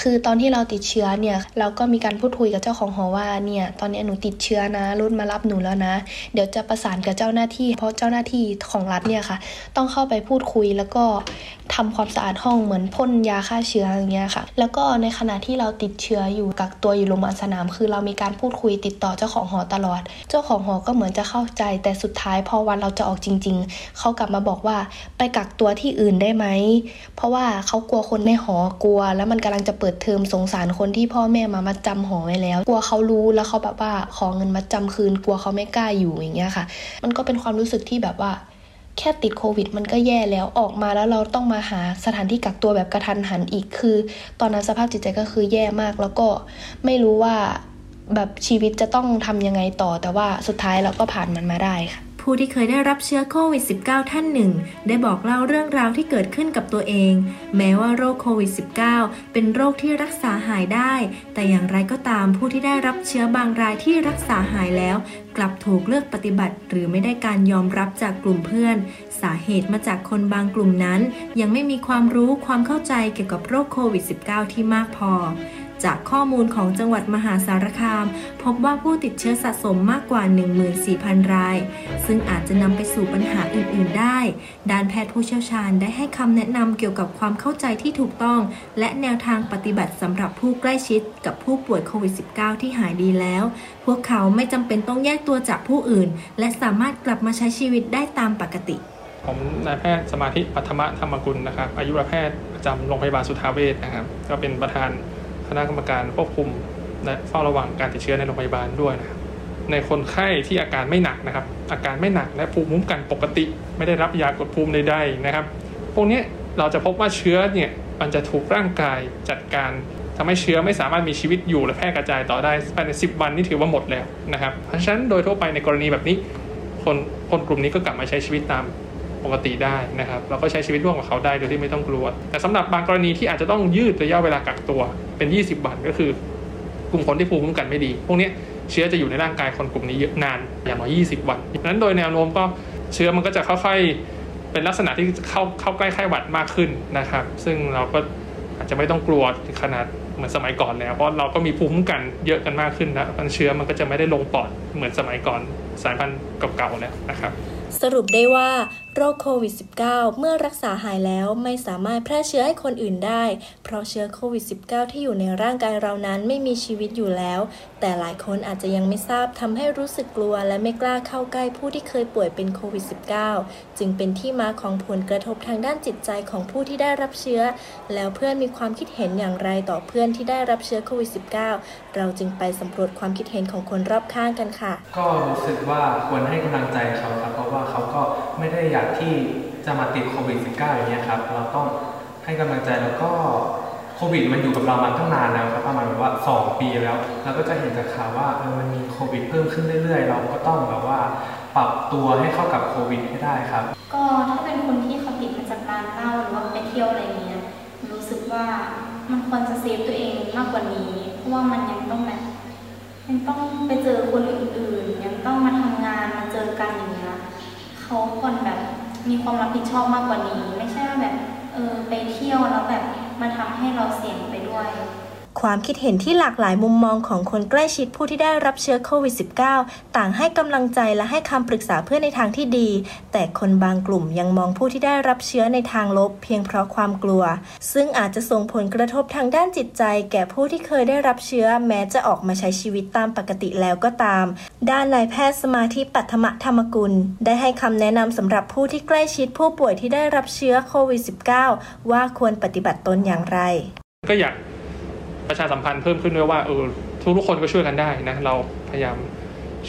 คือตอนที่เราติดเชื้อเนี่ยเราก็มีการพูดคุยกับเจ้าของหอว่าเนี่ยตอนนี้หนูติดเชื้อนะรุ่นมารับหนูแล้วนะ เดี๋ยวจะประสานกับเจ้าหน้าที่ เพราะเจ้าหน้าที่ของรัฐเนี่ยค่ะ ต้องเข้าไปพูดคุยแล้วก็ทำความสะอาดห้องเหมือนพ่นยาฆ่าเชื้ออย่างเงี้ยค่ะ แล้วก็ในขณะที่เราติดเชื้ออยู่กักตัวอยู่โรงพยาบาลสนาม คือเรามีการพูดคุยติดต่อเจ้าของหอตลอด เจ้าของหอก็เหมือนจะเข้าใจ แต่สุดท้ายพอวันเราจะออกจริง ๆ เขากลับมาบอกว่าไปกักตัวที่อื่นได้ไหม เพราะว่าเขากลัวคนในหอกลัว แล้วมันกำลังจะเปิดเทอมสงสารคนที่พ่อแม่มามาจำหอไว้แล้ว กลัวเขารู้แล้วเขาแบบว่าขอเงินมาจำคืน กลัวเขาไม่กล้าอยู่อย่างเงี้ยค่ะ มันก็เป็นความรู้สึกที่แบบว่าแค่ติดโควิดมันก็แย่แล้วออกมาแล้วเราต้องมาหาสถานที่กักตัวแบบกระทันหันอีกคือ ตอนนั้นสภาพจิตใจก็คือแย่มาก แล้วก็ไม่รู้ว่าแบบชีวิตจะต้องทำยังไงต่อแต่ว่าสุดท้ายเราก็ผ่านมันมาได้ค่ะ ผู้ที่เคยได้รับเชื้อโควิด -19 ท่านหนึ่ง ได้บอกเล่าเรื่องราวที่เกิดขึ้นกับตัวเอง แม้ว่าโรคโควิด -19 เป็นโรคที่รักษาหายได้ แต่อย่างไรก็ตามผู้ที่ได้รับเชื้อบางรายที่รักษาหายแล้ว กลับถูกเลือกปฏิบัติ หรือไม่ได้การยอมรับจากกลุ่มเพื่อน สาเหตุมาจากคนบางกลุ่มนั้น ยังไม่มีความรู้ความเข้าใจเกี่ยวกับโรคโควิด -19 ที่มากพอ จากข้อมูลของจังหวัดมหาสารคาม พบว่าผู้ติดเชื้อสะสมมากกว่า 14,000 ราย ซึ่งอาจจะนำไปสู่ปัญหาอื่น ๆ ได้ ด้านแพทย์ผู้เชี่ยวชาญได้ให้คำแนะนำเกี่ยวกับความเข้าใจที่ถูกต้อง และแนวทางปฏิบัติสำหรับผู้ใกล้ชิดกับผู้ป่วยโควิด -19 ที่หายดีแล้ว พวกเขาไม่จำเป็นต้องแยกตัวจากผู้อื่น และสามารถกลับมาใช้ชีวิตได้ตามปกติผมนายแพทย์สมาธิปัทมะธรรมกุลนะครับ อายุรแพทย์ประจำโรงพยาบาลสุทาเวชนะครับ ก็เป็นประธาน คณะกรรมการควบคุมและเฝ้าระวังการติดเชื้อในโรงพยาบาลด้วยนะครับ ในคนไข้ที่อาการไม่หนักนะครับ อาการไม่หนักและภูมิคุ้มกันปกติ ไม่ได้รับยากดภูมิใดๆนะครับ พวกนี้เราจะพบว่าเชื้อเนี่ยมันจะถูกร่างกายจัดการทำให้เชื้อไม่สามารถมีชีวิตอยู่และแพร่กระจายต่อได้ภายใน 10 วันนี่ถือว่าหมดแล้วนะครับ เพราะฉะนั้นโดยทั่วไปในกรณีแบบนี้ คนคนกลุ่มนี้ก็กลับมาใช้ชีวิตตาม ปกติได้นะครับเราก็ใช้ชีวิตร่วมกับเขาได้โดยที่ไม่ต้องกลัว แต่สำหรับบางกรณีที่อาจจะต้องยืดระยะเวลากักตัวเป็น 20 วันก็คือกลุ่มคนที่ภูมิคุ้มกันไม่ดี พวกนี้เชื้อจะอยู่ในร่างกายคนกลุ่มนี้เยอะนานอย่างน้อย 20 วันดังนั้นโดยแนวโน้มก็เชื้อมันก็จะค่อยๆเป็นลักษณะที่เข้าเข้าใกล้ไข้หวัดมากขึ้นนะครับ ซึ่งเราก็อาจจะไม่ต้องกลัวขนาดเหมือนสมัยก่อนแล้วเพราะเราก็มีภูมิคุ้มกันเยอะกันมากขึ้นนะมันเชื้อมันก็จะไม่ได้ลงปอดเหมือนสมัยก่อนสายพันธุ์เก่าๆแล้วนะครับ สรุปได้ว่าโรคโควิด -19 เมื่อรักษาหายแล้วไม่สามารถแพร่เชื้อให้คนอื่นได้ เพราะเชื้อโควิด -19 ที่อยู่ในร่างกายเรานั้นไม่มีชีวิตอยู่แล้ว แต่หลายคนอาจจะยังไม่ทราบทำให้รู้สึกกลัวและไม่กล้าเข้าใกล้ผู้ที่เคยป่วยเป็นโควิด -19 จึงเป็นที่มาของผลกระทบทางด้านจิตใจของผู้ที่ได้รับเชื้อ แล้วเพื่อนมีความคิดเห็นอย่างไรต่อเพื่อนที่ได้รับเชื้อโควิด -19 เราจึงไปสำรวจความคิดเห็นของคนรอบข้างกันค่ะ ก็รู้สึกว่าควรให้กำลังใจเขาครับ ไม่ได้อยากที่จะมาติดโควิด -19 อย่างเงี้ยครับ เราต้องให้กำลังใจแล้วก็โควิดมันอยู่กับเรามาตั้งนานแล้วครับประมาณแบบว่า 2 ปีแล้วเราก็จะเห็นจากข่าวว่าเออมันมีโควิดเพิ่มขึ้นเรื่อยๆ เราก็ต้องแบบว่าปรับตัวให้เข้ากับโควิดให้ได้ครับ ก็ถ้าเป็นคนที่เขาติดมาจากร้านเหล้าหรือว่าไปเที่ยวอะไรเงี้ยรู้สึกว่ามันควรจะเซฟตัวเองมากกว่านี้เพราะว่ามันยังต้องแบบยังต้องไปเจอคนอื่นๆยังต้องมาทำงานมาเจอกันอย่างเงี้ย เขาควรแบบมีความรับผิดชอบมากกว่านี้ ไม่ใช่ว่าแบบเออไปเที่ยวแล้วแบบมาทำให้เราเสี่ยงไปด้วย ความคิดเห็นที่หลากหลายมุมมองของคนใกล้ชิดผู้ที่ได้รับเชื้อโควิด -19 ต่างให้กำลังใจและให้คำปรึกษาเพื่อนในทางที่ดี แต่คนบางกลุ่มยังมองผู้ที่ได้รับเชื้อในทางลบ เพียงเพราะความกลัว ซึ่งอาจจะส่งผลกระทบทางด้านจิตใจ แก่ผู้ที่เคยได้รับเชื้อแม้จะออกมาใช้ชีวิตตามปกติแล้วก็ตาม ด้านนายแพทย์สมาธิปัทมธรรมกุล ได้ให้คำแนะนำสำหรับผู้ที่ใกล้ชิดผู้ป่วยที่ได้รับเชื้อโควิด -19 ว่าควรปฏิบัติตนอย่างไร ก็อยาก ประชาสัมพันธ์เพิ่มขึ้นด้วยว่าเออทุกทุกคนก็ช่วยกันได้นะเราพยายาม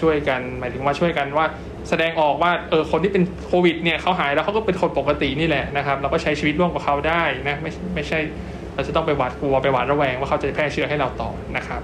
ช่วยกัน หมายถึงว่าช่วยกันว่าแสดงออกว่าเออคนที่เป็นโควิดเนี่ยเขาหายแล้วเขาก็เป็นคนปกตินี่แหละนะครับเราก็ใช้ชีวิตร่วมกับเขาได้นะไม่ไม่ใช่เราจะต้องไปหวาดกลัวไปหวาดระแวงว่าเขาจะแพร่เชื้อให้เราต่อนะครับ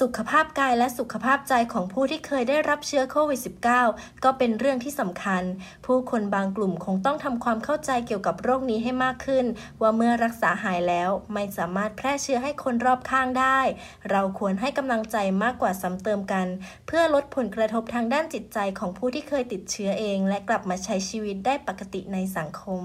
สุขภาพกายและสุขภาพใจของผู้ที่เคยได้รับเชื้อโควิด -19 ก็เป็นเรื่องที่สำคัญ ผู้คนบางกลุ่มคงต้องทำความเข้าใจเกี่ยวกับโรคนี้ให้มากขึ้น ว่าเมื่อรักษาหายแล้วไม่สามารถแพร่เชื้อให้คนรอบข้างได้ เราควรให้กำลังใจมากกว่าซ้ำเติมกัน เพื่อลดผลกระทบทางด้านจิตใจของผู้ที่เคยติดเชื้อเอง และกลับมาใช้ชีวิตได้ปกติในสังคม